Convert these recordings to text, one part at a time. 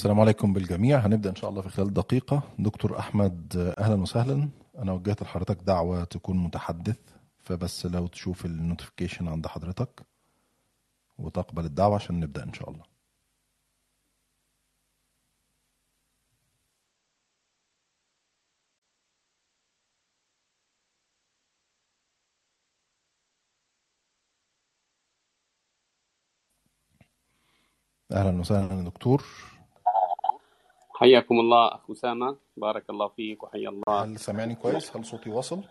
السلام عليكم بالجميع. هنبدأ إن شاء الله في خلال دقيقة. دكتور أحمد أهلا وسهلا. أنا وجهت لحضرتك دعوة تكون متحدث فبس لو تشوف النوتيفيكيشن عند حضرتك وتقبل الدعوة عشان نبدأ إن شاء الله. أهلا وسهلا دكتور. حياكم الله أخ أسامة. بارك الله فيك وحيا الله. هل سامعني كويس؟ هل صوتي واصل؟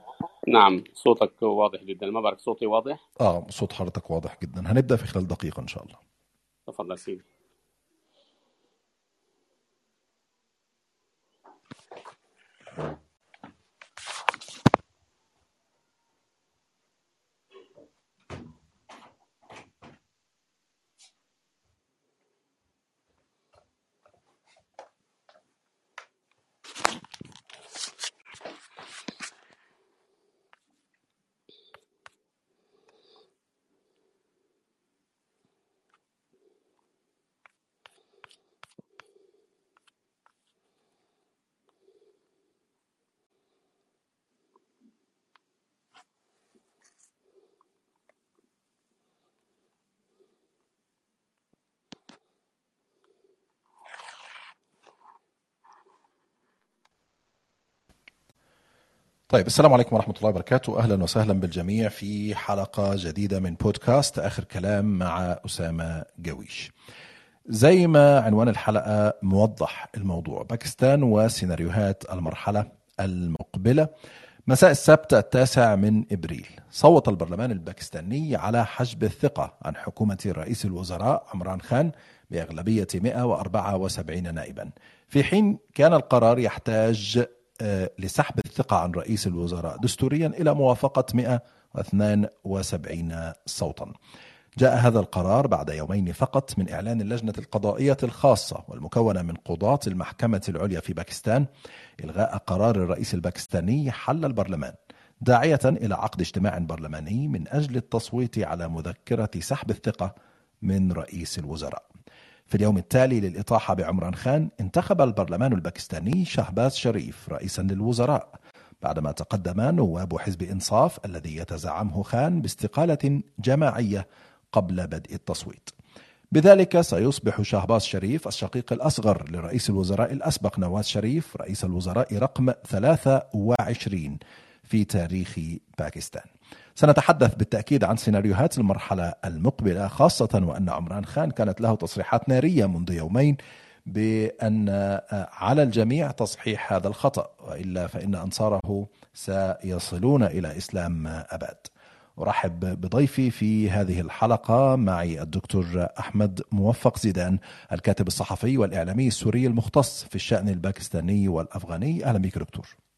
نعم صوتك واضح جدا. ما بعرف صوتي واضح؟ آه صوت حضرتك واضح جدا. هنبدأ في خلال دقيقة إن شاء الله. تفضل سيدي. طيب السلام عليكم ورحمة الله وبركاته. أهلا وسهلا بالجميع في حلقة جديدة من بودكاست آخر كلام مع أسامة جويش زي ما عنوان الحلقة موضح الموضوع باكستان وسيناريوهات المرحلة المقبلة. مساء السبت التاسع من إبريل. صوت البرلمان الباكستاني على حجب الثقة عن حكومة رئيس الوزراء عمران خان بأغلبية 174 نائبا. في حين كان القرار يحتاج لسحب الثقة عن رئيس الوزراء. دستوريا إلى موافقة 172 صوتا. جاء هذا القرار بعد يومين فقط من إعلان اللجنة القضائية الخاصة والمكونة من قضاة المحكمة العليا في باكستان إلغاء قرار الرئيس الباكستاني حل البرلمان داعية إلى عقد اجتماع برلماني من أجل التصويت على مذكرة سحب الثقة من رئيس الوزراء. في اليوم التالي للإطاحة بعمران خان انتخب البرلمان الباكستاني شهباز شريف رئيسا للوزراء. بعدما تقدم نواب حزب إنصاف الذي يتزعمه خان باستقالة جماعية قبل بدء التصويت. بذلك سيصبح شهباز شريف الشقيق الأصغر لرئيس الوزراء الأسبق نواز شريف رئيس الوزراء رقم 23 في تاريخ باكستان. سنتحدث بالتأكيد عن سيناريوهات المرحلة المقبلة خاصة وأن عمران خان كانت له تصريحات نارية منذ يومين بأن على الجميع تصحيح هذا الخطأ وإلا فإن أنصاره سيصلون إلى إسلام أباد. أرحب بضيفي في هذه الحلقة معي الدكتور أحمد موفق زيدان الكاتب الصحفي والإعلامي السوري المختص في الشأن الباكستاني والأفغاني. أهلا بك دكتور.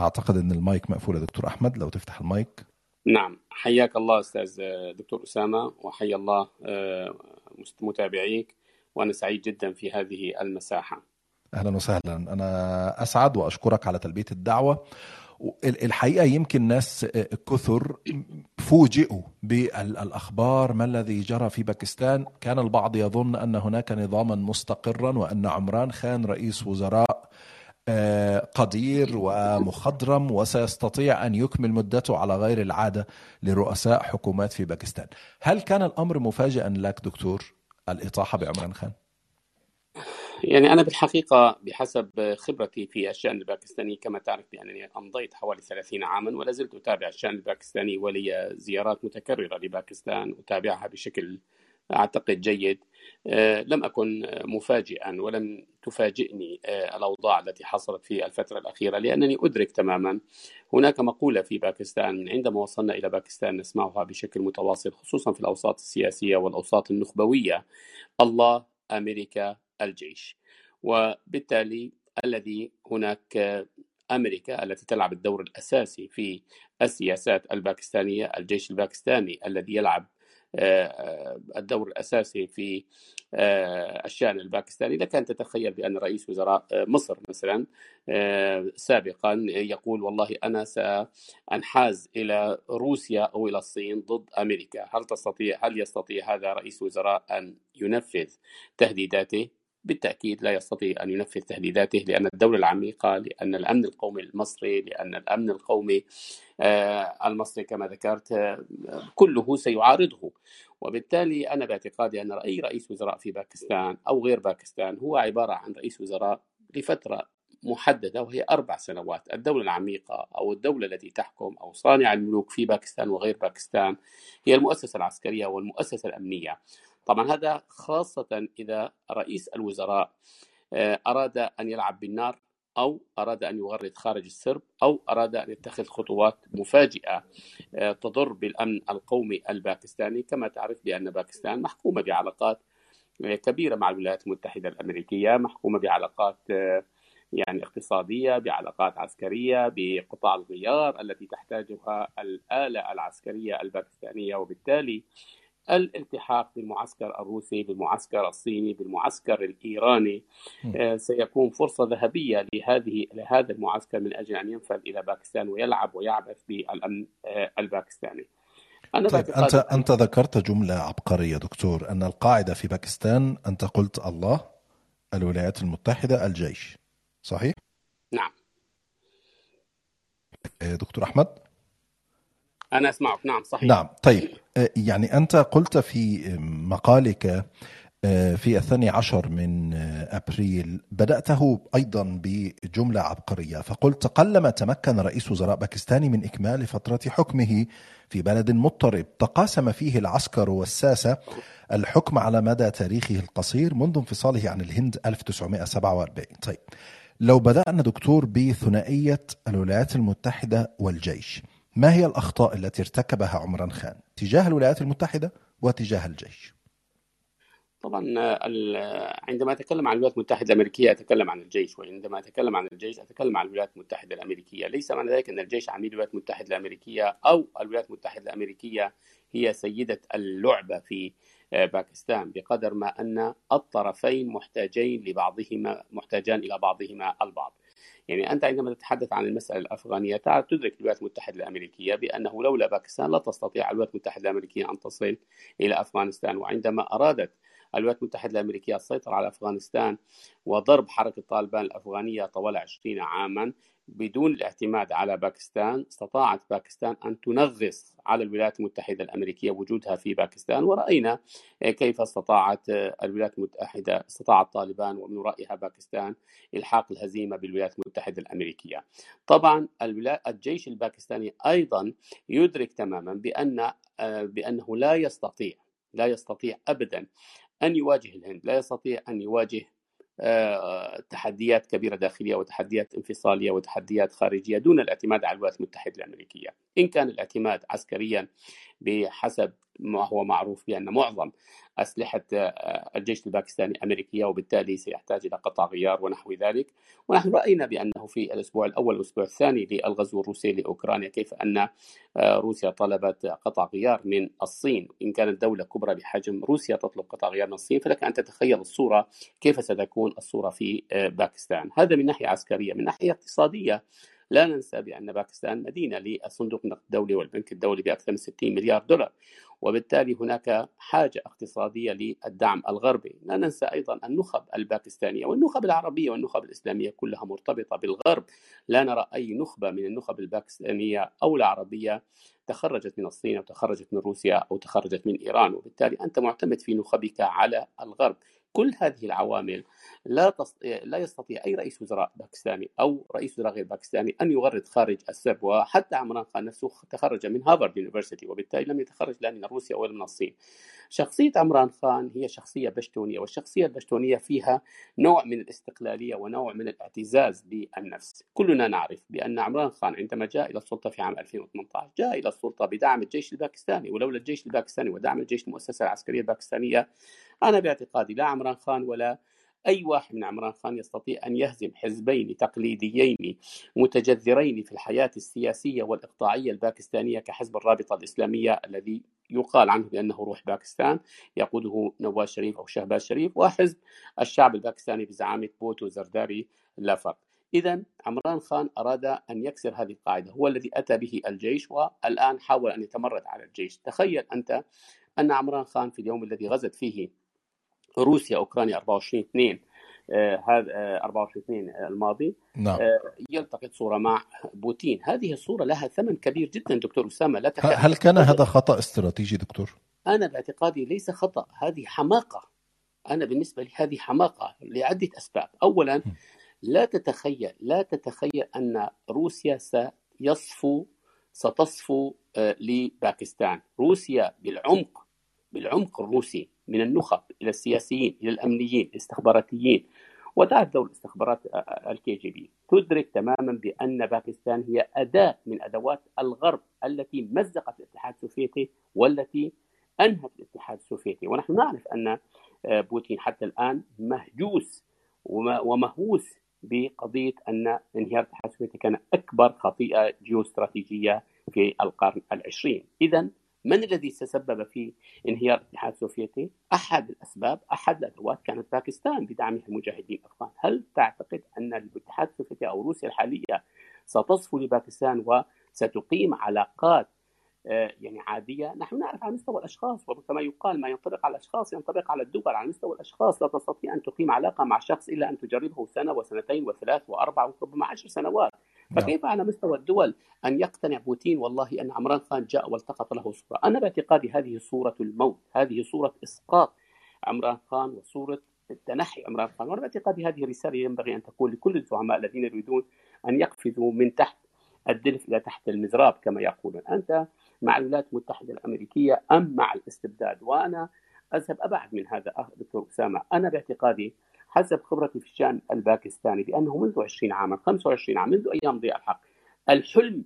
أعتقد إن المايك مقفول يا دكتور أحمد لو تفتح المايك. نعم. حياك الله أستاذ دكتور أسامة وحيا الله آه، متابعيك وأنا سعيد جدا في هذه المساحة. أهلا وسهلا. أنا أسعد وأشكرك على تلبية الدعوة. الحقيقة يمكن ناس كثر فوجئوا بالأخبار ما الذي جرى في باكستان. كان البعض يظن أن هناك نظاما مستقرا وأن عمران خان رئيس وزراء آه، قدير ومخضرم وسيستطيع أن يكمل مدته على غير العادة لرؤساء حكومات في باكستان. هل كان الأمر مفاجئا لك دكتور الإطاحة بعمران خان؟ يعني أنا بالحقيقة بحسب خبرتي في الشأن الباكستاني كما تعرف بأنني أمضيت حوالي 30 عاما ولا زلت أتابع الشأن الباكستاني ولي زيارات متكررة لباكستان أتابعها بشكل أعتقد جيد لم أكن مفاجئا ولم تفاجئني آه، الأوضاع التي حصلت في الفترة الأخيرة لأنني أدرك تماما هناك مقولة في باكستان عندما وصلنا إلى باكستان نسمعها بشكل متواصل خصوصا في الأوساط السياسية والأوساط النخبوية الله أمريكا الجيش. وبالتالي الذي هناك أمريكا التي تلعب الدور الأساسي في السياسات الباكستانية، الجيش الباكستاني الذي يلعب الدور الأساسي في الشأن الباكستاني. لكان تتخيل بأن رئيس وزراء مصر مثلا سابقا يقول والله أنا سأنحاز إلى روسيا أو إلى الصين ضد أمريكا. هل تستطيع هل يستطيع هذا رئيس وزراء أن ينفذ تهديداته؟ بالتأكيد لا يستطيع أن ينفذ تهديداته لأن الدولة العميقة لأن الأمن القومي المصري لأن الأمن القومي آه، المصري كما ذكرت آه، كله سيعارضه. وبالتالي أنا باعتقادي أن أي رئيس وزراء في باكستان أو غير باكستان هو عبارة عن رئيس وزراء لفترة محددة وهي أربع سنوات. الدولة العميقة أو الدولة التي تحكم أو صانع الملوك في باكستان وغير باكستان هي المؤسسة العسكرية والمؤسسة الأمنية. طبعا هذا خاصة إذا رئيس الوزراء آه، أراد أن يلعب بالنار أو أراد أن يغرد خارج السرب أو أراد أن يتخذ خطوات مفاجئة آه، تضر بالأمن القومي الباكستاني. كما تعرف بأن باكستان محكومة بعلاقات آه، كبيرة مع الولايات المتحدة الأمريكية محكومة بعلاقات يعني اقتصادية بعلاقات عسكرية بقطاع الغيار التي تحتاجها الآلة العسكرية الباكستانية. وبالتالي الالتحاق بالمعسكر الروسي بالمعسكر الصيني بالمعسكر الإيراني آه، سيكون فرصة ذهبية لهذه لهذا المعسكر من أجل أن ينفذ إلى باكستان ويلعب ويعبث بالأمن آه، الباكستاني. أنا طيب انت أنت ذكرت جملة عبقرية دكتور أن القاعدة في باكستان أنت قلت الله الولايات المتحدة الجيش صحيح؟ نعم آه، دكتور أحمد أنا أسمعك. نعم صحيح. نعم طيب. آه، يعني أنت قلت في مقالك آه، في الثاني عشر من آه، أبريل بدأته أيضا بجملة عبقرية فقلت قلما تمكن رئيس وزراء باكستاني من إكمال فترة حكمه في بلد مضطرب تقاسم فيه العسكر والساسة الحكم على مدى تاريخه القصير منذ انفصاله عن الهند 1947 طيب لو بدأنا دكتور بثنائية الولايات المتحدة والجيش ما هي الأخطاء التي ارتكبها عمران خان؟ تجاه الولايات المتحدة وتجاه الجيش؟ طبعا عندما أتكلم عن الولايات المتحدة الأمريكية أتكلم عن الجيش وعندما أتكلم عن الجيش أتكلم عن الولايات المتحدة الأمريكية. ليس معنى ذلك أن الجيش عميل الولايات المتحدة الأمريكية أو الولايات المتحدة الأمريكية هي سيدة اللعبة في باكستان بقدر ما أن الطرفين محتاجين لبعضهما محتاجان إلى بعضهما البعض. يعني أنت عندما تتحدث عن المسألة الأفغانية تدرك الولايات المتحدة الأمريكية بأنه لولا باكستان لا تستطيع الولايات المتحدة الأمريكية أن تصل إلى أفغانستان وعندما أرادت الولايات المتحدة الأمريكية السيطرة على أفغانستان وضرب حركة طالبان الأفغانية طوال 20 عاما بدون الاعتماد على باكستان استطاعت باكستان أن تنغص على الولايات المتحدة الأمريكية وجودها في باكستان. ورأينا كيف استطاعت الولايات المتحدة استطاعت طالبان ومن ورائها باكستان إلحاق الهزيمة بالولايات المتحدة الأمريكية. طبعا الجيش الباكستاني أيضا يدرك تماما بأن بأنه لا يستطيع لا يستطيع أبدا أن يواجه الهند لا يستطيع أن يواجه آه، تحديات كبيرة داخلية وتحديات انفصالية وتحديات خارجية دون الاعتماد على الولايات المتحدة الأمريكية، إن كان الاعتماد عسكريا بحسب ما هو معروف بأن معظم أسلحة آه، الجيش الباكستاني أمريكية وبالتالي سيحتاج إلى قطع غيار ونحو ذلك، ونحن رأينا بأنه في الأسبوع الأول والأسبوع الثاني للغزو الروسي لأوكرانيا كيف أن آه، روسيا طلبت قطع غيار من الصين، إن كانت دولة كبرى بحجم روسيا تطلب قطع غيار من الصين فلك أن تتخيل الصورة كيف ستكون الصورة في آه، باكستان، هذا من ناحية عسكرية، من ناحية اقتصادية لا ننسى بأن باكستان مدينة للصندوق النقد الدولي والبنك الدولي بأكثر من 60 مليار دولار وبالتالي هناك حاجة اقتصادية للدعم الغربي. لا ننسى أيضا النخب الباكستانية والنخب العربية والنخب الإسلامية كلها مرتبطة بالغرب. لا نرى أي نخبة من النخب الباكستانية أو العربية تخرجت من الصين أو تخرجت من روسيا أو تخرجت من إيران وبالتالي أنت معتمد في نخبك على الغرب. كل هذه العوامل لا لا يستطيع أي رئيس وزراء باكستاني أو رئيس وزراء غير باكستاني أن يغرد خارج السرب وحتى عمران خان نفسه تخرج من هارفارد يونيفرسيتي وبالتالي لم يتخرج لا من روسيا ولا من الصين. شخصية عمران خان هي شخصية بشتونية والشخصية البشتونية فيها نوع من الاستقلالية ونوع من الاعتزاز بالنفس. كلنا نعرف بأن عمران خان عندما جاء إلى السلطة في عام 2018 جاء إلى السلطة بدعم الجيش الباكستاني ولولا الجيش الباكستاني ودعم الجيش المؤسسة العسكرية الباكستانية أنا باعتقادي لا عمران خان ولا أي واحد من عمران خان يستطيع أن يهزم حزبين تقليديين متجذرين في الحياة السياسية والإقطاعية الباكستانية كحزب الرابطة الإسلامية الذي يقال عنه بأنه روح باكستان يقوده نواز شريف أو شهباز شريف وحزب الشعب الباكستاني بزعامة بوتو زرداري لا فرق إذا عمران خان أراد أن يكسر هذه القاعدة هو الذي أتى به الجيش والآن حاول أن يتمرد على الجيش. تخيل أنت أن عمران خان في اليوم الذي غزت فيه روسيا أوكرانيا 24 2 هذا 24 2 الماضي. نعم. آه، يلتقط صورة مع بوتين. هذه الصورة لها ثمن كبير جدا دكتور أسامة لا تكاد هل كان هذا خطأ استراتيجي دكتور؟ أنا باعتقادي ليس خطأ. هذه حماقة. أنا بالنسبة لي هذه حماقة لعدة أسباب. أولا لا تتخيل لا تتخيل أن روسيا سيصفو ستصفو آه، لباكستان. روسيا بالعمق بالعمق الروسي. من النخب إلى السياسيين إلى الأمنيين الاستخباراتيين. ودعت دور الاستخبارات آه، آه، الكي جي بي. تدرك تماما بأن باكستان هي أداة من أدوات الغرب التي مزقت الاتحاد السوفيتي والتي أنهت الاتحاد السوفيتي. ونحن نعرف أن بوتين حتى الآن مهجوس ومهووس بقضية أن انهيار الاتحاد السوفيتي كان أكبر خطيئة جيوستراتيجية في القرن العشرين، اذا من الذي تسبب في انهيار الاتحاد السوفيتي؟ أحد الأسباب أحد الأدوات كانت باكستان بدعمها المجاهدين الافغان، هل تعتقد أن الاتحاد السوفيتي أو روسيا الحالية ستصفو لباكستان وستقيم علاقات آه، يعني عادية نحن نعرف على مستوى الأشخاص وكما يقال ما ينطبق على الأشخاص ينطبق على الدول على مستوى الأشخاص لا تستطيع أن تقيم علاقة مع شخص إلا أن تجربه سنة وسنتين وثلاث وأربع وربما عشر سنوات. فكيف على مستوى الدول أن يقتنع بوتين؟ والله أن عمران خان جاء والتقط له صورة. أنا باعتقادي هذه صورة الموت هذه صورة إسقاط عمران خان وصورة تنحي عمران خان. وأنا باعتقادي هذه رسالة ينبغي أن تكون لكل الزعماء الذين يريدون أن يقفزوا من تحت الدلف إلى تحت المزراب كما يقولون. أنت مع الولايات المتحدة الأمريكية أم مع الاستبداد؟ وأنا أذهب أبعد من هذا دكتور أسامة. أنا باعتقادي حسب خبرتي في الشأن الباكستاني بأنه منذ 20 عاما 25 عاما منذ أيام ضياء الحق الحلم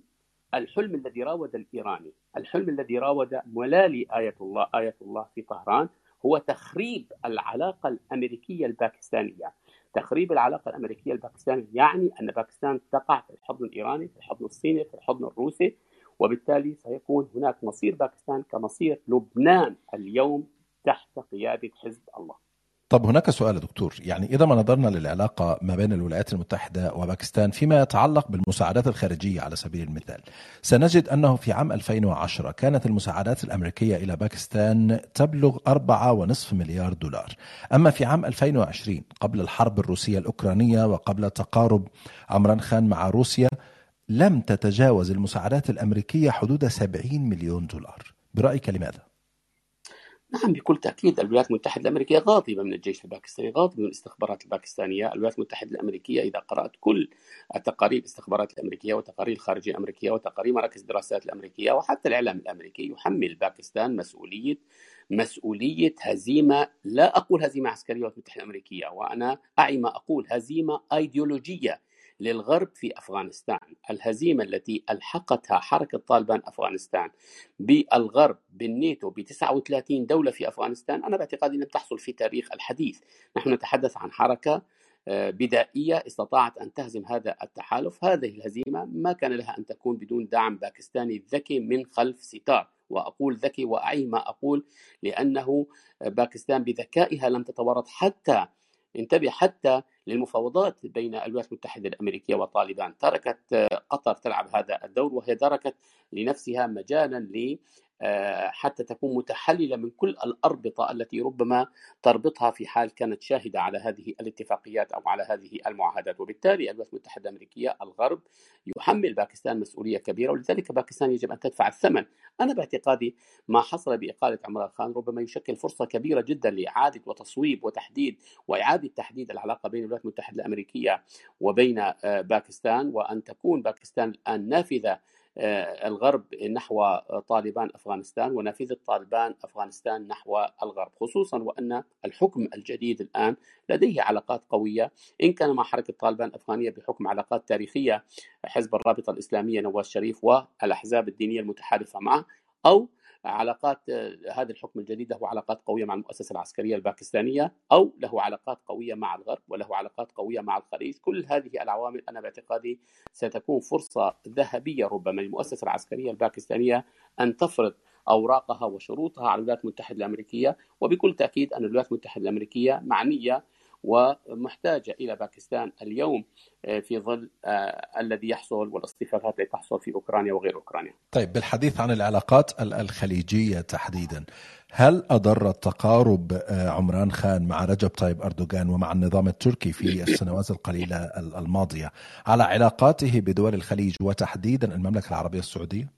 الحلم الذي راود الإيراني الحلم الذي راود ملالي آية الله آية الله في طهران هو تخريب العلاقة الأمريكية الباكستانية. تخريب العلاقة الأمريكية الباكستانية يعني أن باكستان تقع في الحضن الإيراني في الحضن الصيني في الحضن الروسي وبالتالي سيكون هناك مصير باكستان كمصير لبنان اليوم تحت قيادة حزب الله. طب هناك سؤال دكتور. يعني إذا ما نظرنا للعلاقة ما بين الولايات المتحدة وباكستان فيما يتعلق بالمساعدات الخارجية على سبيل المثال سنجد أنه في عام 2010 كانت المساعدات الأمريكية إلى باكستان تبلغ 4.5 مليار دولار. أما في عام 2020 قبل الحرب الروسية الأوكرانية وقبل تقارب عمران خان مع روسيا لم تتجاوز المساعدات الأمريكية حدود 70 مليون دولار. برأيك لماذا؟ نعم بكل تأكيد الولايات المتحدة الأمريكية غاضبة من الجيش الباكستاني غاضبة من الاستخبارات الباكستانية. الولايات المتحدة الأمريكية إذا قرأت كل التقارير الاستخبارات الأمريكية وتقارير الخارجية الأمريكية وتقارير مراكز الدراسات الأمريكية وحتى الإعلام الأمريكي يحمل باكستان مسؤولية مسؤولية هزيمة لا أقول هزيمة عسكرية الولايات المتحدة الأمريكية وأنا أعي ما أقول هزيمة أيديولوجية. للغرب في أفغانستان، الهزيمة التي ألحقتها حركة طالبان أفغانستان بالغرب بالنيتو ب 39 دولة في أفغانستان، أنا باعتقادي لم تحصل في تاريخ الحديث، نحن نتحدث عن حركة آه، بدائية استطاعت أن تهزم هذا التحالف، هذه الهزيمة ما كان لها أن تكون بدون دعم باكستاني ذكي من خلف ستار، وأقول ذكي وأعي ما أقول لأنه باكستان بذكائها لم تتورط حتى انتبه حتى للمفاوضات بين الولايات المتحدة الأمريكية وطالبان، تركت قطر تلعب هذا الدور وهي تركت لنفسها مجالا آه، حتى تكون متحللة من كل الأربطة التي ربما تربطها في حال كانت شاهدة على هذه الاتفاقيات أو على هذه المعاهدات، وبالتالي الولايات المتحدة الأمريكية الغرب يحمل باكستان مسؤولية كبيرة ولذلك باكستان يجب أن تدفع الثمن، أنا باعتقادي ما حصل بإقالة عمران خان ربما يشكل فرصة كبيرة جدا لإعادة وتصويب وتحديد وإعادة تحديد العلاقة بين الولايات المتحدة الأمريكية وبين آه، باكستان وأن تكون باكستان الآن نافذة آه، الغرب نحو طالبان أفغانستان ونافذه طالبان أفغانستان نحو الغرب خصوصا وأن الحكم الجديد الآن لديه علاقات قوية. إن كان مع حركة طالبان الافغانيه بحكم علاقات تاريخية حزب الرابطة الإسلامية نواز شريف والأحزاب الدينية المتحالفة معه أو علاقات هذا الحكم الجديد له علاقات قوية مع المؤسسة العسكرية الباكستانية أو له علاقات قوية مع الغرب وله علاقات قوية مع الخليج، كل هذه العوامل أنا باعتقادي ستكون فرصة ذهبية ربما للمؤسسة العسكرية الباكستانية أن تفرض أوراقها وشروطها على الولايات المتحدة الأمريكية. وبكل تأكيد أن الولايات المتحدة الأمريكية معنية ومحتاجة إلى باكستان اليوم آه، في ظل آه، الذي يحصل والاصطفافات التي تحصل في أوكرانيا وغير أوكرانيا. طيب بالحديث عن العلاقات الخليجية تحديدا، هل أضر تقارب آه، عمران خان مع رجب طيب أردوغان ومع النظام التركي في السنوات القليلة الماضية على علاقاته بدول الخليج وتحديدا المملكة العربية السعودية؟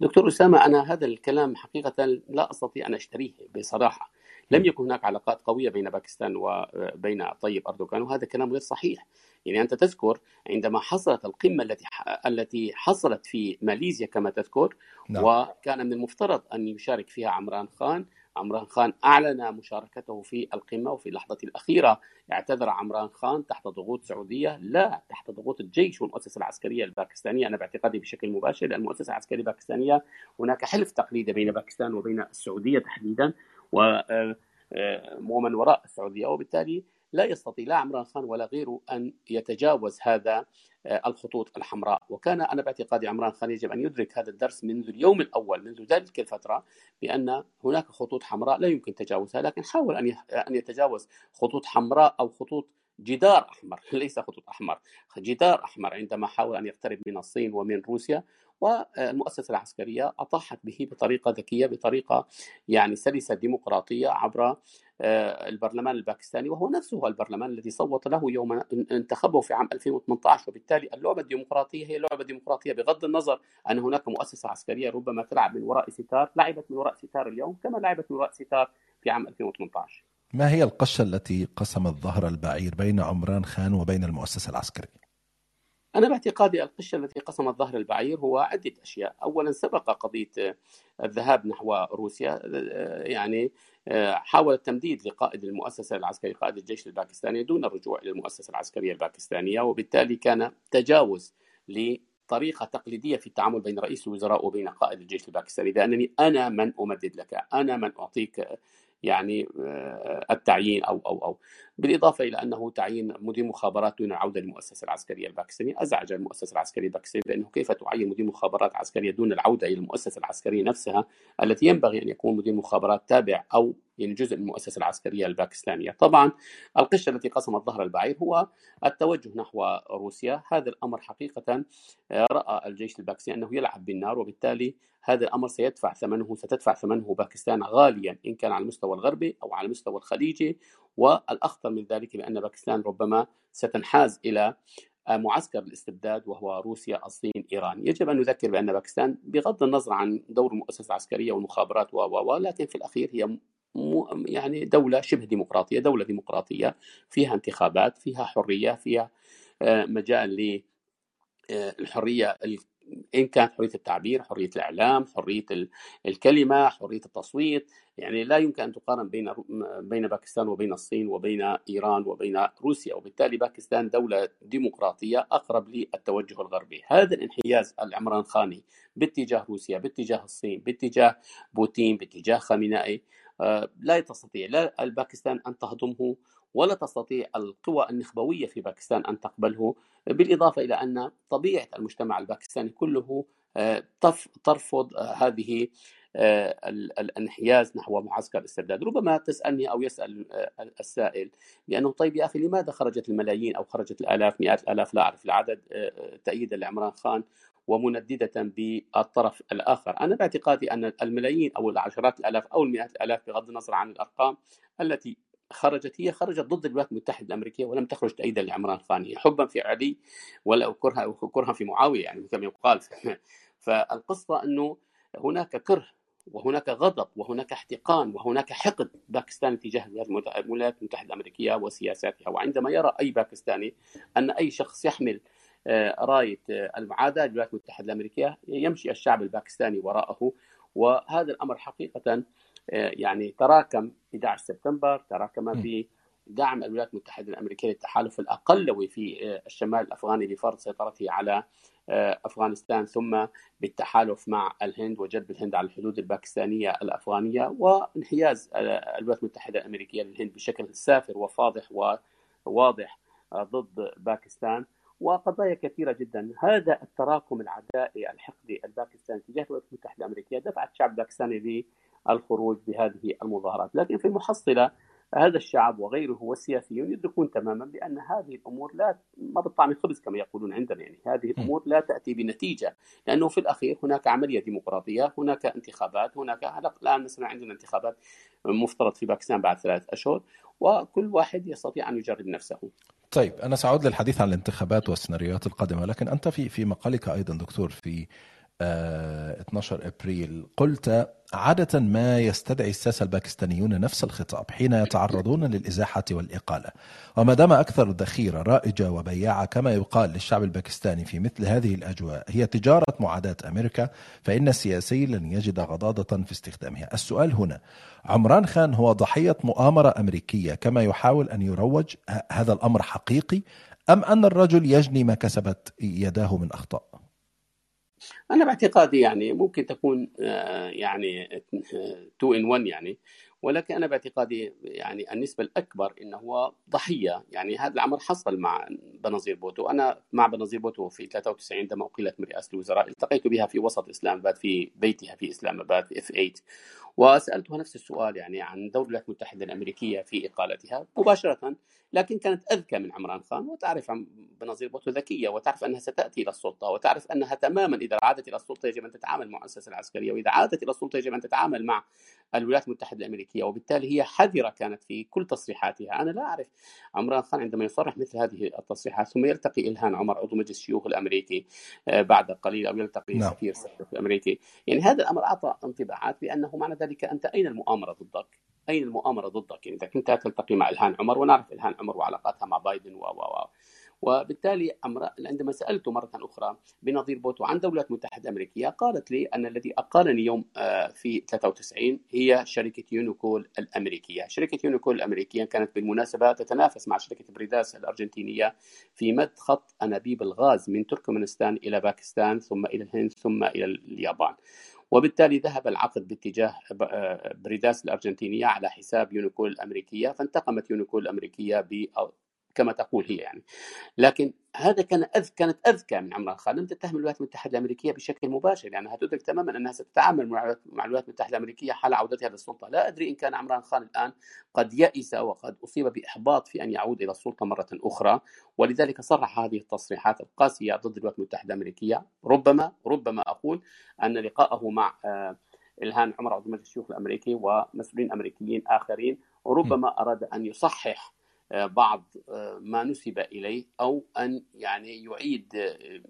دكتور أسامة أنا هذا الكلام حقيقة لا أستطيع أن أشتريه بصراحة. لم يكن هناك علاقات قوية بين باكستان وبين طيب أردوغان وهذا كلام غير صحيح. يعني أنت تذكر عندما حصلت القمة التي التي حصلت في ماليزيا كما تذكر نعم. وكان من المفترض أن يشارك فيها عمران خان. عمران خان أعلن مشاركته في القمة وفي اللحظة الأخيرة اعتذر عمران خان تحت ضغوط سعودية لا تحت ضغوط الجيش والمؤسسة العسكرية الباكستانية. أنا باعتقادي بشكل مباشر المؤسسة العسكرية الباكستانية هناك حلف تقليدي بين باكستان وبين السعودية تحديدا. ومن وراء السعودية وبالتالي لا يستطيع لا عمران خان ولا غيره أن يتجاوز هذا آه، الخطوط الحمراء. وكان أنا باعتقادي عمران خان يجب أن يدرك هذا الدرس منذ اليوم الأول منذ ذلك الفترة بأن هناك خطوط حمراء لا يمكن تجاوزها لكن حاول أن أن يتجاوز خطوط حمراء أو خطوط جدار أحمر. ليس خطوط أحمر جدار أحمر عندما حاول أن يقترب من الصين ومن روسيا. والمؤسسة العسكرية أطاحت به بطريقة ذكية بطريقة يعني سلسة ديمقراطية عبر آه، البرلمان الباكستاني وهو نفسه البرلمان الذي صوت له يوم انتخبه في عام 2018 وبالتالي اللعبة الديمقراطية هي لعبه ديمقراطيه بغض النظر أن هناك مؤسسة عسكرية ربما تلعب من وراء ستار لعبت من وراء ستار اليوم كما لعبت من وراء ستار في عام 2018 ما هي القشة التي قسمت ظهر البعير بين عمران خان وبين المؤسسة العسكرية؟ أنا باعتقادي القشة التي قسمت ظهر البعير هو عدة أشياء. أولا سبق قضية الذهاب نحو روسيا يعني حاول التمديد لقائد المؤسسة العسكرية قائد الجيش الباكستاني دون الرجوع إلى المؤسسة العسكرية الباكستانية. وبالتالي كان تجاوز طريقة تقليدية في التعامل بين رئيس الوزراء وبين قائد الجيش الباكستاني. بأنني أنا من أمدد لك أنا من أعطيك يعني آه، التعيين أو أو أو بالإضافة إلى أنه تعيين مدير مخابرات دون العوده للمؤسسة العسكرية الباكستانية أزعج المؤسسة العسكرية الباكستانية لأنه كيف تعين مدير مخابرات عسكرية دون العودة إلى المؤسسة العسكرية نفسها التي ينبغي أن يكون مدير مخابرات تابع أو يعني جزء من المؤسسة العسكرية الباكستانية. طبعا القشة التي قسمت ظهر البعير هو التوجه نحو روسيا، هذا الأمر حقيقه آه، رأى الجيش الباكستاني أنه يلعب بالنار وبالتالي هذا الأمر سيدفع ثمنه ستدفع ثمنه باكستان غاليا إن كان على المستوى الغربي أو على المستوى الخليجي. والأخطر من ذلك بأن باكستان ربما ستنحاز إلى معسكر الاستبداد وهو روسيا الصين إيران. يجب أن نذكر بأن باكستان بغض النظر عن دور المؤسسة العسكرية والمخابرات و ولكن في الأخير هي يعني دولة شبه ديمقراطية دولة ديمقراطية فيها انتخابات فيها حرية فيها آه، مجال للحريه آه، إن كانت حرية التعبير، حرية الإعلام، حرية الكلمة، حرية التصويت، يعني لا يمكن أن تقارن بين بين باكستان وبين الصين وبين إيران وبين روسيا، وبالتالي باكستان دولة ديمقراطية أقرب للتوجه الغربي، هذا الانحياز العمران خاني باتجاه روسيا، باتجاه الصين، باتجاه بوتين، باتجاه خامنائي آه، لا تستطيع لا الباكستان أن تهضمه ولا تستطيع القوى النخبوية في باكستان أن تقبله بالإضافة إلى أن طبيعة المجتمع الباكستاني كله آه، ترفض آه، هذه آه، الانحياز نحو معسكر الاستبداد ربما تسألني أو يسأل السائل بأنه طيب يا أخي لماذا خرجت الملايين أو خرجت الآلاف مئات الآلاف لا أعرف العدد تأييدا لعمران خان ومنددة بالطرف الآخر. أنا باعتقادي أن الملايين أو العشرات الآلاف أو المئات الآلاف بغض النظر عن الأرقام التي خرجت هي خرجت ضد الولايات المتحدة الأمريكية ولم تخرج تأييدا لعمران خان حبا في علي ولا كرها كرها في معاوية يعني كما يقال. فالقصة أنه هناك كره وهناك غضب وهناك احتقان وهناك حقد باكستاني تجاه الولايات المتحدة الأمريكية وسياساتها. وعندما يرى أي باكستاني أن أي شخص يحمل آه، راية آه، المعاداه للولايات المتحدة الأمريكية يمشي الشعب الباكستاني وراءه. وهذا الأمر حقيقة يعني تراكم 11 سبتمبر تراكم بدعم الولايات المتحدة الأمريكية للتحالف الاقلوي في آه، الشمال الأفغاني لفرض سيطرته على أفغانستان ثم بالتحالف مع الهند وجذب الهند على الحدود الباكستانية الأفغانية وانحياز الولايات المتحدة الأمريكية للهند بشكل سافر وفاضح وواضح ضد باكستان وقضايا كثيرة جدا. هذا التراكم العدائي الحقدي الباكستاني تجاه الولايات المتحدة الأمريكية دفعت الشعب الباكستاني للخروج بهذه المظاهرات. لكن في المحصلة هذا الشعب وغيره والسياسيون يدركون تماما بأن هذه الأمور لا ما بالطعم الخبز كما يقولون عندنا يعني. هذه الأمور لا تأتي بنتيجة لأنه في الأخير هناك عملية ديمقراطية هناك انتخابات هناك الآن مثلا عندنا انتخابات مفترض في باكستان بعد ثلاث أشهر وكل واحد يستطيع أن يجرب نفسه. طيب أنا سأعود للحديث عن الانتخابات والسيناريوهات القادمة لكن أنت في في مقالك أيضا دكتور في 12 آه، إبريل. قلت عادة ما يستدعي الساسة الباكستانيون نفس الخطاب حين يتعرضون للإزاحة والإقالة. وما دام أكثر ذخيرة رائجة وبياعة كما يقال للشعب الباكستاني في مثل هذه الأجواء هي تجارة معاداة أمريكا فإن السياسي لن يجد غضاضة في استخدامها. السؤال هنا عمران خان هو ضحية مؤامرة أمريكية كما يحاول أن يروج هذا الأمر حقيقي أم أن الرجل يجني ما كسبت يداه من أخطاء؟ أنا باعتقادي يعني ممكن تكون آه، يعني two in one يعني ولكن أنا باعتقادي يعني النسبة الأكبر إنه هو ضحية. يعني هذا الامر حصل مع بنظير بوتو. أنا مع بنظير بوتو في 93 عندما اقيلت من رئاسه الوزراء التقيت بها في وسط إسلام أباد في بيتها في إسلام أباد F 8 وسألتها نفس السؤال يعني عن دور الولايات المتحدة الأمريكية في إقالتها مباشرة لكن كانت أذكى من عمران خان وتعرف عن بنظير بوتو ذكية وتعرف أنها ستأتي إلى السلطة وتعرف أنها تماما إذا عادت إلى السلطة يجب أن تتعامل مع المؤسسة العسكرية وإذا عادت إلى السلطة يجب أن تتعامل مع الولايات المتحدة الأمريكية وبالتالي هي حذرة كانت في كل تصريحاتها أنا لا أعرف عمران خان عندما يصرح مثل هذه التصريحات ثم يلتقي إلهان عمر عضو مجلس الشيوخ الأمريكي آه، بعد قليل أو يلتقي نعم. سفير الأمريكي يعني هذا الأمر أعطى انطباعات بأنه معنى ذلك أنت أين المؤامرة ضدك؟ أين المؤامرة ضدك؟ يعني إذا كنت تلتقي مع الهان عمر ونعرف الهان عمر وعلاقاتها مع بايدن و و وبالتالي عندما سالته مرة أخرى بنظير بوتو عن الولايات المتحده الامريكيه قالت لي أن الذي اقالني يوم آه، في 93 هي شركة يونيكول الأمريكية، شركة يونيكول الأمريكية كانت بالمناسبة تتنافس مع شركة بريداس الأرجنتينية في مد خط أنابيب الغاز من تركمانستان إلى باكستان ثم إلى الهند ثم إلى اليابان. وبالتالي ذهب العقد باتجاه آه، بريداس الأرجنتينية على حساب يونيكول الأمريكية فانتقمت يونيكول الأمريكية كما تقول هي يعني. لكن هذا كان أذ... كانت أذكى من عمران خان. لم تتهم الولايات المتحدة الأمريكية بشكل مباشر. لانها يعني تدرك تماما أنها ستتعامل مع الولايات المتحدة الأمريكية حال عودتها للسلطه، لا أدري إن كان عمران خان الآن قد يئس وقد أصيب بإحباط في أن يعود إلى السلطة مرة أخرى. ولذلك صرح هذه التصريحات القاسية ضد الولايات المتحدة الأمريكية، ربما ربما أقول أن لقاءه مع آه، الهان عمر عضو مجلس الشيوخ الأمريكي ومسؤولين أمريكيين آخرين ربما أراد أن يصحح بعض آه، ما نسب إليه أو أن يعني يعيد آه،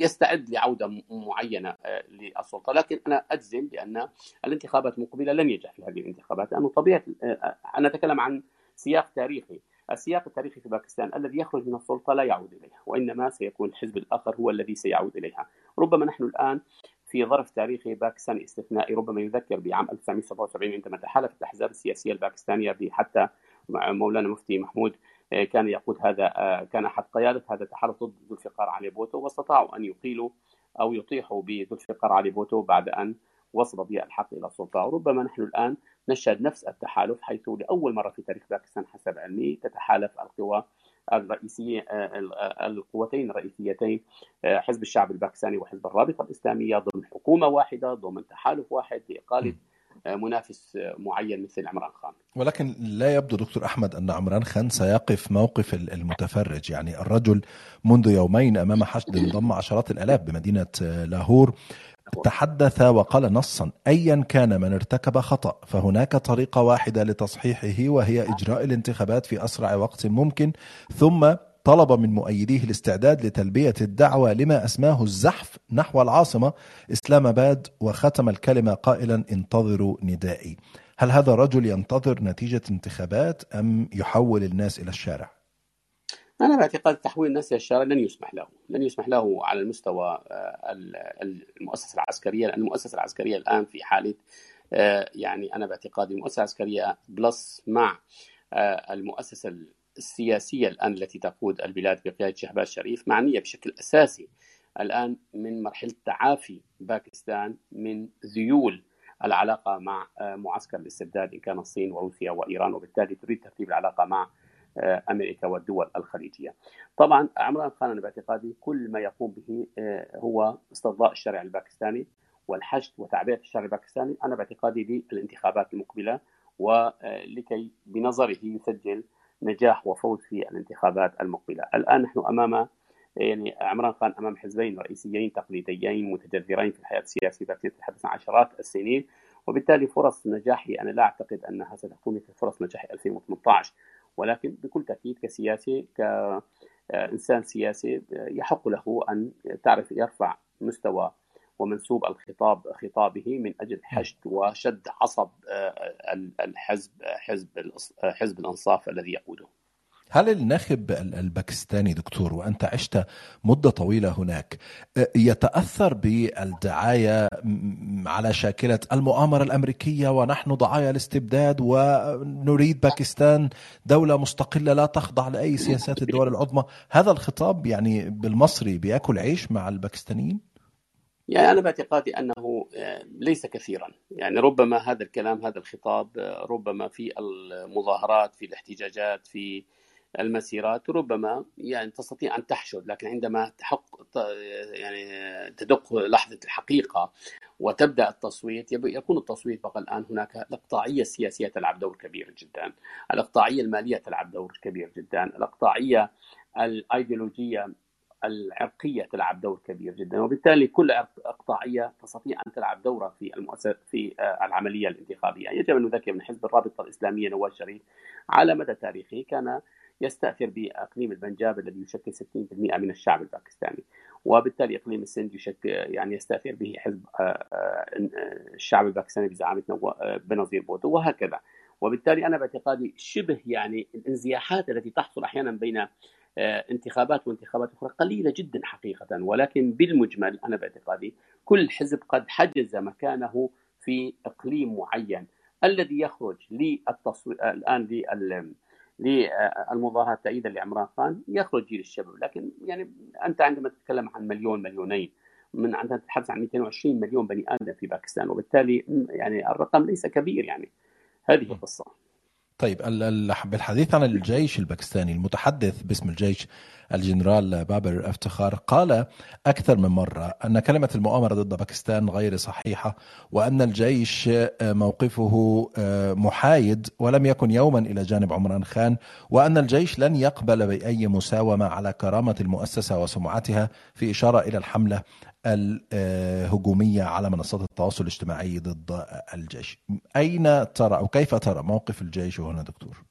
يستعد لعودة معينة آه، للسلطه، لكن أنا أجزم بأن الانتخابات المقبلة لن ينجح في هذه الانتخابات لأنه طبيعة أنا أتكلم عن سياق تاريخي، السياق التاريخي في باكستان الذي يخرج من السلطة لا يعود إليها، وإنما سيكون الحزب الآخر هو الذي سيعود إليها، ربما نحن الآن في ظرف تاريخي باكستاني استثنائي ربما يذكر بعام 1977 عندما تحالفت الأحزاب السياسية الباكستانية حتى مولانا مفتي محمود آه، كان يقود هذا آه، كان أحد قيادة هذا التحالف ضد ذو الفقار علي بوتو واستطاعوا أن يقيلوا أو يطيحوا بذو الفقار علي بوتو بعد أن وصل ضياء الحق إلى السلطة. وربما نحن الآن نشهد نفس التحالف حيث لأول مرة في تاريخ باكستان حسب علمي تتحالف القوى الرئيسية آه، القوتين الرئيسيتين حزب الشعب الباكستاني وحزب الرابطة الإسلامية ضمن حكومة واحدة ضمن تحالف واحد لإقالة منافس معين مثل عمران خان. ولكن لا يبدو دكتور أحمد أن عمران خان سيقف موقف المتفرج. يعني الرجل منذ يومين أمام حشد ضم عشرات الآلاف بمدينة لاهور. تحدث وقال نصا ايا كان من ارتكب خطأ فهناك طريقة واحدة لتصحيحه وهي إجراء الانتخابات في أسرع وقت ممكن ثم طلب من مؤيديه الاستعداد لتلبية الدعوة لما أسماه الزحف نحو العاصمة إسلام آباد وختم الكلمة قائلا انتظروا ندائي هل هذا الرجل ينتظر نتيجة انتخابات أم يحول الناس إلى الشارع؟ أنا باعتقاد تحويل الناس إلى الشارع لن يسمح له لن يسمح له على المستوى آه، المؤسسة العسكرية لأن المؤسسة العسكرية الآن في حالة آه، يعني أنا باعتقادي المؤسسة العسكرية بلس مع آه، المؤسسة السياسية الآن التي تقود البلاد بقيادة شهباز شريف معنية بشكل أساسي الآن من مرحلة تعافي باكستان من ذيول العلاقة مع معسكر الاستبداد إن كان الصين وروسيا وإيران وبالتالي تريد ترتيب العلاقة مع أمريكا والدول الخليجية. طبعا عمران خان أنا باعتقادي كل ما يقوم به هو استرضاء الشارع الباكستاني والحشد وتعبئة الشارع الباكستاني أنا باعتقادي للانتخابات المقبلة ولكي بنظره يسجل نجاح وفوز في الانتخابات المقبلة. الآن نحن أمام يعني عمران خان أمام حزبين رئيسيين تقليديين متجذرين في الحياة السياسية تتحدث عن عشرات السنين وبالتالي فرص نجاحي أنا لا أعتقد أنها ستكون مثل فرص نجاح 2018 ولكن بكل تأكيد كسياسي كإنسان سياسي يحق له أن تعرف يرفع مستوى ومنسوب الخطاب خطابه من أجل حشد وشد عصب الحزب حزب حزب الأنصاف الذي يقوده. هل الناخب الباكستاني دكتور وأنت عشت مدة طويلة هناك يتأثر بالدعاية على شاكلة المؤامرة الأمريكية ونحن ضحايا الاستبداد ونريد باكستان دولة مستقلة لا تخضع لأي سياسات الدول العظمى، هذا الخطاب يعني بالمصري بيأكل عيش مع الباكستانيين؟ يعني أنا باعتقادي أنه ليس كثيرا. يعني ربما هذا الكلام هذا الخطاب ربما في المظاهرات في الاحتجاجات في المسيرات ربما يعني تستطيع أن تحشد. لكن عندما تحق يعني تدق لحظة الحقيقة وتبدأ التصويت يكون التصويت بقى الآن هناك الإقطاعية السياسية تلعب دور كبير جدا، الإقطاعية المالية تلعب دور كبير جدا، الإقطاعية الايديولوجيه العرقية تلعب دور كبير جدا وبالتالي كل أقطاعية تستطيع أن تلعب دورا في المؤسسه في العملية الانتخابية، يجب أن نذكر أن حزب الرابطة الإسلامية نواز شريف على مدى تاريخه كان يستأثر بإقليم البنجاب الذي يشكل 60% من الشعب الباكستاني وبالتالي إقليم السند يشكل يعني يستأثر به حزب الشعب الباكستاني بزعامة بنظير بوتو وهكذا. وبالتالي أنا باعتقادي شبه يعني الانزياحات التي تحصل أحيانا بين انتخابات وانتخابات أخرى قليلة جدا حقيقة ولكن بالمجمل أنا باعتقادي كل حزب قد حجز مكانه في إقليم معين. الذي يخرج للتصويت الآن لل للمظاهرات تأييدا لعمران خان يخرج جيل الشباب. لكن يعني أنت عندما تتكلم عن مليون مليونين من عندما تتحدث عن 220 مليون بني آدم في باكستان وبالتالي يعني الرقم ليس كبير يعني. هذه القصة. طيب بالحديث عن الجيش الباكستاني المتحدث باسم الجيش الجنرال بابر افتخار قال أكثر من مرة أن كلمة المؤامرة ضد باكستان غير صحيحة وأن الجيش موقفه محايد ولم يكن يوما إلى جانب عمران خان وأن الجيش لن يقبل بأي مساومة على كرامة المؤسسة وسمعتها في إشارة إلى الحملة الهجومية على منصات التواصل الاجتماعي ضد الجيش. أين ترى أو كيف ترى موقف الجيش هنا دكتور؟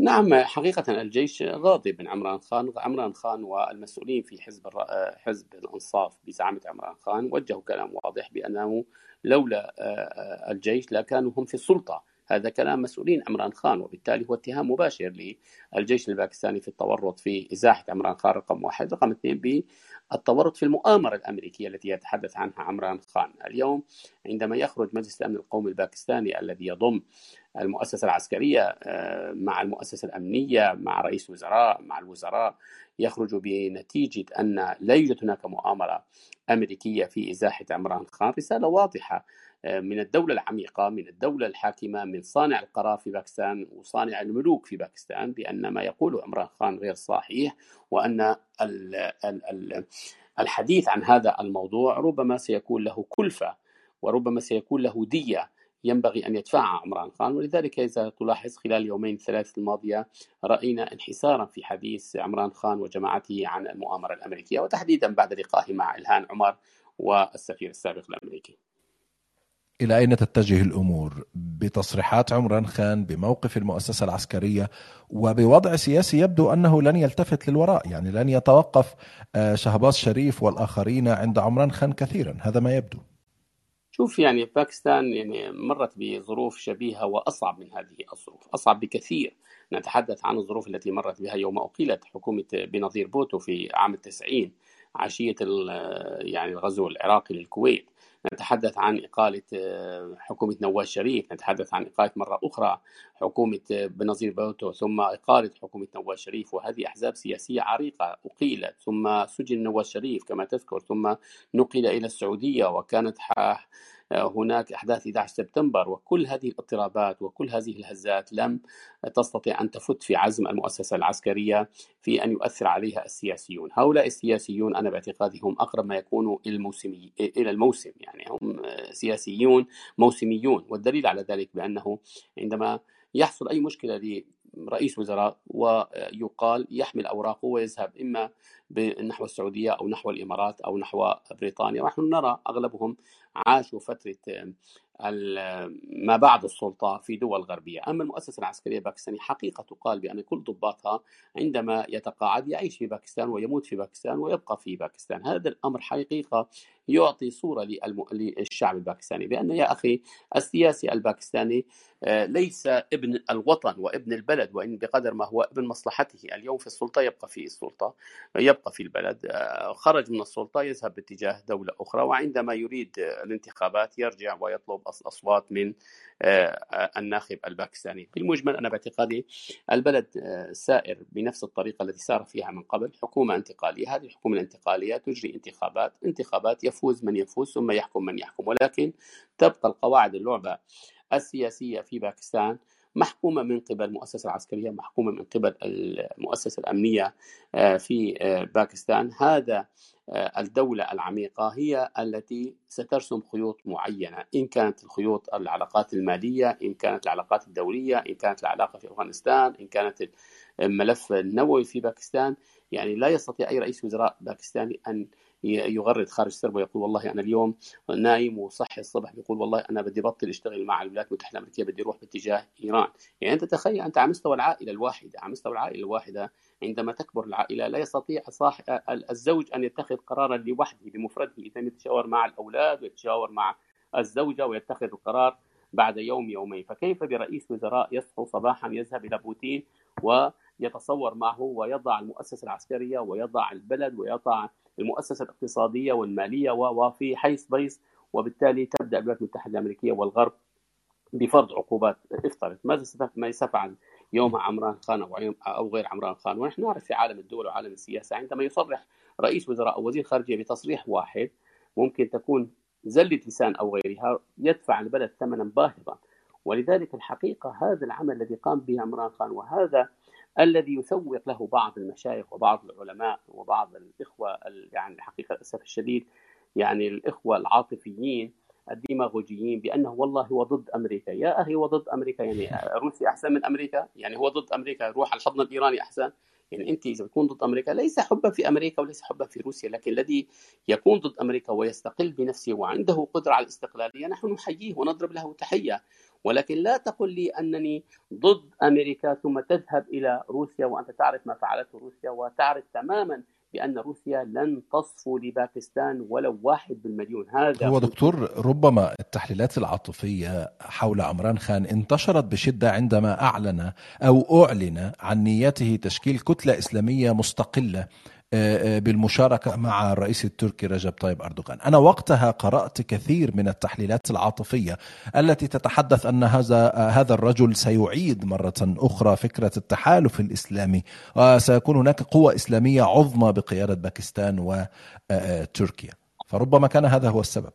نعم حقيقة الجيش غاضب من عمران خان عمران خان والمسؤولين في حزب حزب الأنصاف بزعامة عمران خان وجهوا كلام واضح بأنه لولا الجيش لكانوا هم في السلطة. هذا كلام مسؤولين عمران خان وبالتالي هو اتهام مباشر للجيش الباكستاني في التورط في إزاحة عمران خان رقم واحد. رقم اثنين بالتورط في المؤامرة الأمريكية التي يتحدث عنها عمران خان. اليوم عندما يخرج مجلس الأمن القومي الباكستاني الذي يضم المؤسسة العسكرية مع المؤسسة الأمنية مع رئيس وزراء مع الوزراء يخرج بنتيجة أن لا يوجد هناك مؤامرة أمريكية في إزاحة عمران خان. رسالة واضحة من الدولة العميقة من الدولة الحاكمة من صانع القرار في باكستان وصانع الملوك في باكستان بأن ما يقوله عمران خان غير صحيح وأن الحديث عن هذا الموضوع ربما سيكون له كلفة وربما سيكون له دية ينبغي أن يدفعها عمران خان. ولذلك إذا تلاحظ خلال اليومين الثلاث الماضية رأينا انحسارا في حديث عمران خان وجماعته عن المؤامرة الأمريكية وتحديدا بعد لقائه مع إلهان عمر والسفير السابق الأمريكي. إلى أين تتجه الأمور؟ بتصريحات عمران خان بموقف المؤسسة العسكرية وبوضع سياسي يبدو أنه لن يلتفت للوراء يعني لن يتوقف شهباز شريف والآخرين عند عمران خان كثيرا. هذا ما يبدو. شوف يعني باكستان يعني مرت بظروف شبيهة وأصعب من هذه الظروف أصعب بكثير. نتحدث عن الظروف التي مرت بها يوم أقيلت حكومة بنظير بوتو في عام التسعين عشية يعني الغزو العراقي للكويت. نتحدث عن إقالة آه، حكومة نواز شريف نتحدث عن إقالة مرة أخرى. حكومة بنظير بوتو ثم إقالة حكومة نواز شريف وهذه أحزاب سياسية عريقة أقيلت ثم سجن نواز شريف كما تذكر ثم نقل إلى السعودية وكانت هناك أحداث 11 سبتمبر وكل هذه الاضطرابات وكل هذه الهزات لم تستطيع أن تفت في عزم المؤسسة العسكرية في أن يؤثر عليها السياسيون، هؤلاء السياسيون أنا باعتقادي هم أقرب ما يكونوا الموسمي إلى الموسم يعني هم سياسيون موسميون والدليل على ذلك بأنه عندما يحصل أي مشكلة لرئيس وزراء ويقال يحمل اوراقه ويذهب إما نحو السعودية أو نحو الإمارات أو نحو بريطانيا. ونحن نرى أغلبهم عاشوا فترة ما بعد السلطة في دول غربية. أما المؤسسة العسكرية الباكستانية حقيقة تقال بأن كل ضباطها عندما يتقاعد يعيش في باكستان ويموت في باكستان ويبقى في باكستان. هذا الأمر حقيقة يعطي صورة للشعب الباكستاني بأن يا أخي السياسي الباكستاني آه، ليس ابن الوطن وابن البلد وإن بقدر ما هو ابن مصلحته. اليوم في السلطة يبقى في السلطة يبقى في البلد آه، خرج من السلطة يذهب باتجاه دولة أخرى وعندما يريد الانتخابات يرجع ويطلب أصوات من آه، الناخب الباكستاني. بالمجمل أنا باعتقادي البلد سائر بنفس الطريقة التي سار فيها من قبل حكومة انتقالية. هذه الحكومة الانتقالية تجري انتخابات انتخابات يفوز من يفوز ثم يحكم من يحكم. ولكن تبقى القواعد اللعبة السياسية في باكستان محكومة من قبل المؤسسة العسكرية محكومة من قبل المؤسسة الأمنية آه، في آه، باكستان. هذا آه، الدولة العميقة هي التي سترسم خيوط معينة إن كانت الخيوط العلاقات المالية إن كانت العلاقات الدولية إن كانت العلاقة في أفغانستان إن كانت الملف النووي في باكستان. يعني لا يستطيع أي رئيس وزراء باكستاني أن يغرد خارج سرب ويقول والله أنا اليوم نايم وصحي الصبح. بيقول والله أنا بدي بطل أشتغل مع الولايات المتحدة الأمريكية بدي أروح باتجاه إيران، يعني أنت تخيل أنت على مستوى العائلة الواحدة، على مستوى العائلة الواحدة عندما تكبر العائلة لا يستطيع صاحب الزوج أن يتخذ قرارا لوحده بمفرده، إذا يتشاور مع الأولاد ويتشاور مع الزوجة ويتخذ القرار بعد يوم يومين، فكيف برئيس وزراء يصحو صباحا يذهب إلى بوتين ويتصور معه ويضع المؤسسة العسكرية ويضع البلد ويضع المؤسسة الاقتصادية والمالية وفي حيث بيص وبالتالي تبدأ الولايات المتحدة الأمريكية والغرب بفرض عقوبات. افترض ماذا ما سيفعل يومها عمران خان أو غير عمران خان؟ ونحن نعرف في عالم الدول وعالم السياسة عندما يصرح رئيس وزراء أو وزير خارجية بتصريح واحد ممكن تكون زلة لسان أو غيرها يدفع البلد ثمنا باهظا. ولذلك الحقيقة هذا العمل الذي قام به عمران خان وهذا الذي يسوق له بعض المشايخ وبعض العلماء وبعض الإخوة يعني الحقيقة للأسف الشديد يعني الإخوة العاطفيين الديماغوجيين بأنه والله هو ضد أمريكا، يا أخي هو ضد أمريكا يعني روسيا أحسن من أمريكا؟ يعني هو ضد أمريكا يروح على الحضن الإيراني أحسن؟ يعني أنت إذا تكون ضد أمريكا ليس حبا في أمريكا وليس حبا في روسيا لكن الذي يكون ضد أمريكا ويستقل بنفسه وعنده قدرة على الاستقلالية نحن نحييه ونضرب له تحية ولكن لا تقل لي أنني ضد أمريكا ثم تذهب إلى روسيا وأنت تعرف ما فعلته روسيا وتعرف تماما بأن روسيا لن تصفو لباكستان ولو واحد بالمليون. هذا هو دكتور ربما التحليلات العاطفية حول عمران خان انتشرت بشدة عندما أعلن أو أعلن عن نيته تشكيل كتلة إسلامية مستقلة بالمشاركة مع الرئيس التركي رجب طيب أردوغان. أنا وقتها قرأت كثير من التحليلات العاطفية التي تتحدث أن هذا آه، هذا الرجل سيعيد مرة أخرى فكرة التحالف الإسلامي وسيكون هناك قوة إسلامية عظمى بقيادة باكستان وتركيا فربما كان هذا هو السبب.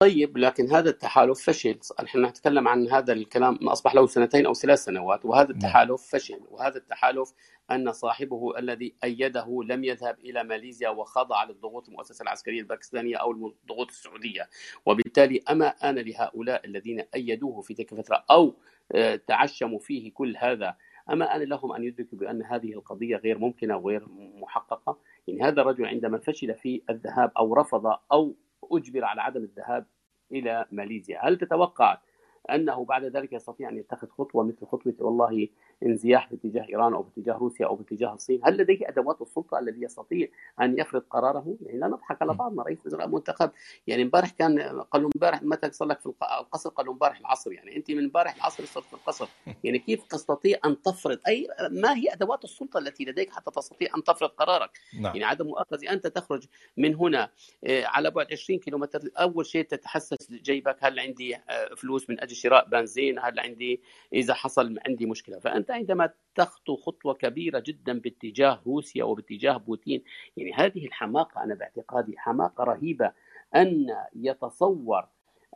طيب لكن هذا التحالف فشل. نحن نتكلم عن هذا الكلام ما أصبح له سنتين أو ثلاث سنوات وهذا نعم. التحالف فشل. وهذا التحالف أن صاحبه الذي أيده لم يذهب إلى ماليزيا وخضع للضغوط المؤسسة العسكرية الباكستانية أو الضغوط السعودية. وبالتالي أما أن لهؤلاء الذين أيدوه في تلك الفترة أو آه، تعشموا فيه كل هذا أما أن لهم أن يدركوا بأن هذه القضية غير ممكنة وغير محققة. يعني هذا الرجل عندما فشل في الذهاب أو رفض أو أجبر على عدم الذهاب إلى ماليزيا. هل تتوقع أنه بعد ذلك يستطيع أن يتخذ خطوة مثل خطوة والله انزياح باتجاه إيران أو باتجاه روسيا أو باتجاه الصين، هل لديه أدوات السلطة الذي يستطيع أن يفرض قراره؟ يعني لا نضحك على بعضنا رئيس وزراء منتخب. يعني امبارح كان قال له امبارح متى صار لك في القصر؟ قال له امبارح العصر. يعني أنت من امبارح العصر صرت في القصر، يعني كيف تستطيع أن تفرض؟ أي ما هي أدوات السلطة التي لديك حتى تستطيع أن تفرض قرارك؟ نعم. يعني عدم مؤاخذة أنت تخرج من هنا آه، على بعد 20 كيلومتر. أول شيء تتحسس جيبك هل عندي آه، فلوس من أجل شراء بنزين؟ هل عندي إذا حصل عندي مشكلة؟ فأنت عندما تخطو خطوة كبيرة جدا باتجاه روسيا وباتجاه بوتين يعني هذه الحماقة أنا باعتقادي حماقة رهيبة أن يتصور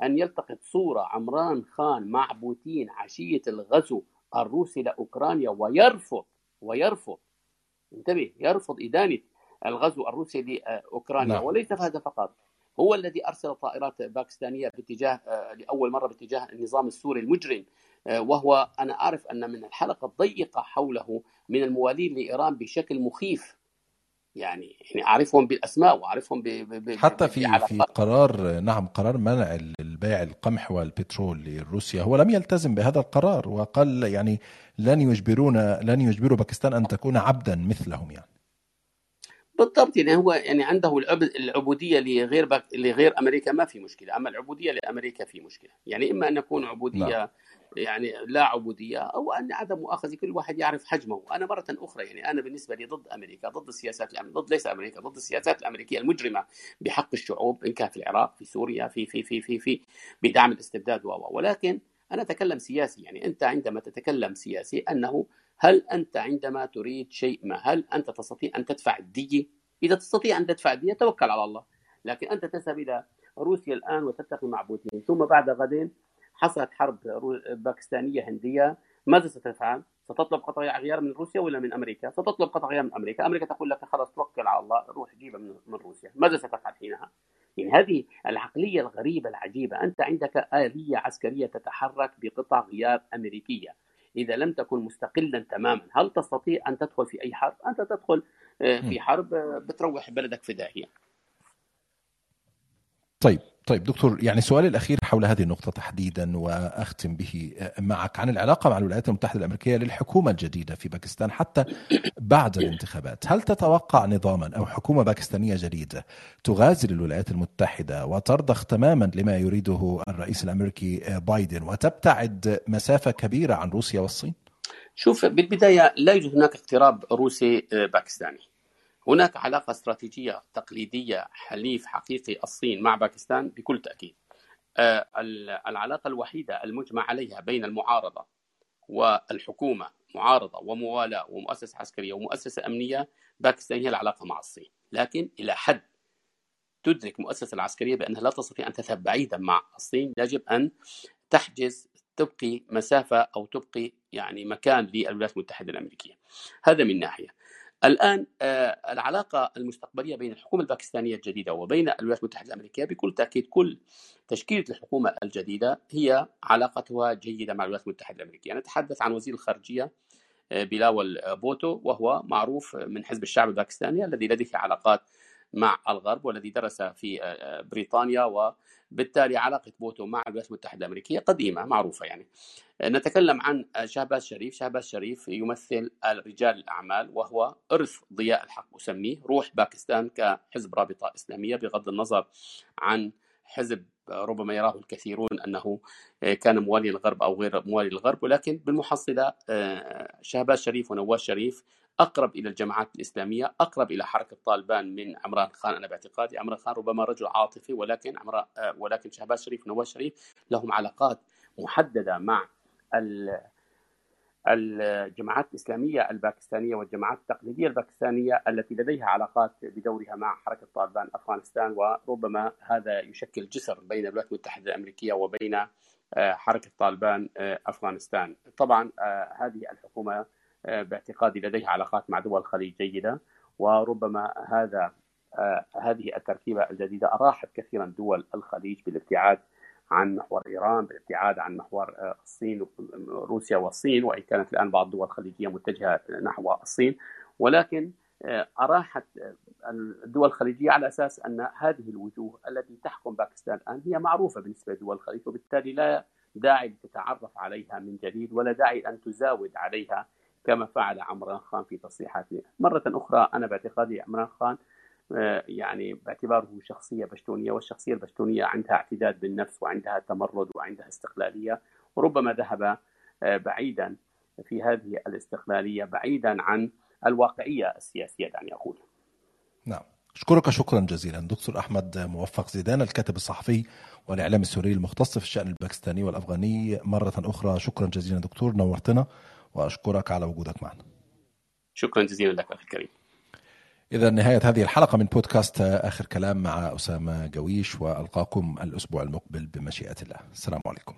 أن يلتقط صورة عمران خان مع بوتين عشية الغزو الروسي لاوكرانيا ويرفض ويرفض انتبه يرفض إدانة الغزو الروسي لأوكرانيا نعم. وليس هذا فقط هو الذي أرسل طائرات باكستانية باتجاه لأول مرة باتجاه النظام السوري المجرم وهو أنا أعرف أن من الحلقة الضيقة حوله من الموالين لإيران بشكل مخيف. يعني يعني أعرفهم بالأسماء وأعرفهم ب ب حتى في في قرار نعم قرار منع البيع القمح والبترول لروسيا. هو لم يلتزم بهذا القرار وقال يعني لن يجبرونا لن يجبروا باكستان أن تكون عبدا مثلهم يعني. بالضبط يعني هو يعني عنده العبودية لغير بك... لغير أمريكا ما في مشكلة أما العبودية لأمريكا في مشكلة. يعني إما أن نكون عبودية نعم. يعني لا عبودية أو أن عدم مؤاخذة كل واحد يعرف حجمه. أنا مرة أخرى يعني أنا بالنسبة لي ضد أمريكا ضد السياسات الأمريكية ضد ليس أمريكا ضد السياسات الأمريكية المجرمة بحق الشعوب إن كان في العراق في سوريا في في في في في بدعم الاستبداد ولكن أنا أتكلم سياسي. يعني أنت عندما تتكلم سياسي أنه هل أنت عندما تريد شيء ما هل أنت تستطيع أن تدفع الدية؟ إذا تستطيع أن تدفع الدية توكل على الله. لكن أنت تذهب إلى روسيا الآن وتتقي مع بوتين ثم بعد غد حصلت حرب باكستانية هندية ماذا ستفعل؟ ستطلب قطع غيار من روسيا ولا من أمريكا؟ ستطلب قطع غيار من أمريكا، أمريكا تقول لك خلاص توكل على الله روح جيبها من روسيا، ماذا ستفعل حينها؟ يعني هذه العقلية الغريبة العجيبة، أنت عندك آلية عسكرية تتحرك بقطع غيار أمريكية، إذا لم تكن مستقلا تماما، هل تستطيع أن تدخل في أي حرب؟ أنت تدخل آه، في حرب آه، بتروح بلدك في داهية. طيب طيب دكتور يعني سؤالي الأخير حول هذه النقطة تحديدا وأختم به معك عن العلاقة مع الولايات المتحدة الأمريكية للحكومة الجديدة في باكستان حتى بعد الانتخابات، هل تتوقع نظاما أو حكومة باكستانية جديدة تغازل الولايات المتحدة وترضخ تماما لما يريده الرئيس الأمريكي بايدن وتبتعد مسافة كبيرة عن روسيا والصين؟ شوف بالبداية لا يوجد هناك اقتراب روسي باكستاني. هناك علاقة استراتيجية تقليدية حليف حقيقي الصين مع باكستان بكل تأكيد. آه، العلاقة الوحيدة المجمع عليها بين المعارضة والحكومة معارضة وموالاة ومؤسسة عسكرية ومؤسسة أمنية باكستان هي العلاقة مع الصين. لكن إلى حد تدرك المؤسسة العسكرية بأنها لا تستطيع أن تذهب بعيدا مع الصين يجب أن تحجز تبقي مسافة أو تبقي يعني مكان للولايات المتحدة الأمريكية. هذا من ناحية. الآن آه، العلاقة المستقبلية بين الحكومة الباكستانية الجديدة وبين الولايات المتحدة الأمريكية بكل تأكيد كل تشكيلة الحكومة الجديدة هي علاقتها جيدة مع الولايات المتحدة الأمريكية، نتحدث عن وزير الخارجية آه، بلاول بوتو وهو معروف من حزب الشعب الباكستاني الذي لديه علاقات مع الغرب والذي درس في آه، بريطانيا وبالتالي علاقة بوتو مع الولايات المتحدة الأمريكية قديمة معروفة يعني. نتكلم عن شهباز شريف، شهباز شريف يمثل رجال الأعمال وهو إرث ضياء الحق أسميه، روح باكستان كحزب رابطة إسلامية بغض النظر عن حزب ربما يراه الكثيرون أنه كان موالي الغرب أو غير موالي الغرب ولكن بالمحصلة آه، شهباز شريف ونواز شريف أقرب إلى الجماعات الإسلامية، أقرب إلى حركة طالبان من عمران خان. أنا باعتقادي، عمران خان ربما رجل عاطفي ولكن عمران آه، ولكن شهباز شريف ونواز شريف لهم علاقات محددة مع الجماعات الإسلامية الباكستانية والجماعات التقليدية الباكستانية التي لديها علاقات بدورها مع حركة طالبان أفغانستان. وربما هذا يشكل جسر بين الولايات المتحدة الأمريكية وبين آه، حركة طالبان آه، أفغانستان. طبعا هذه الحكومة باعتقادي لديها علاقات مع دول الخليج جيدة. وربما هذا هذه التركيبة الجديدة أراحت كثيرا دول الخليج بالابتعاد عن محور إيران بالابتعاد عن محور آه، الصين روسيا والصين وإن كانت الآن بعض الدول الخليجية متجهة نحو الصين. ولكن آه، أراحت آه، الدول الخليجية على أساس أن هذه الوجوه التي تحكم باكستان الآن هي معروفة بالنسبة لدول الخليج وبالتالي لا داعي لتتعرف عليها من جديد ولا داعي أن تزاود عليها كما فعل عمران خان في تصريحاته. مرة أخرى أنا باعتقادي عمران خان آه، يعني باعتباره شخصية بشتونية والشخصية البشتونية عندها اعتداد بالنفس وعندها تمرد وعندها استقلالية وربما ذهب آه، بعيدا في هذه الاستقلالية بعيدا عن الواقعية السياسية دعني أقول نعم. أشكرك شكرا جزيلا. دكتور أحمد موفق زيدان الكاتب الصحفي والإعلام السوري المختص في الشأن الباكستاني والأفغاني مرة أخرى. شكرا جزيلا دكتور نورتنا. وأشكرك على وجودك معنا. شكرا جزيلا لك أخي الكريم. إذا نهاية هذه الحلقة من بودكاست آخر كلام مع أسامة جويش وألقاكم الأسبوع المقبل بمشيئة الله. السلام عليكم.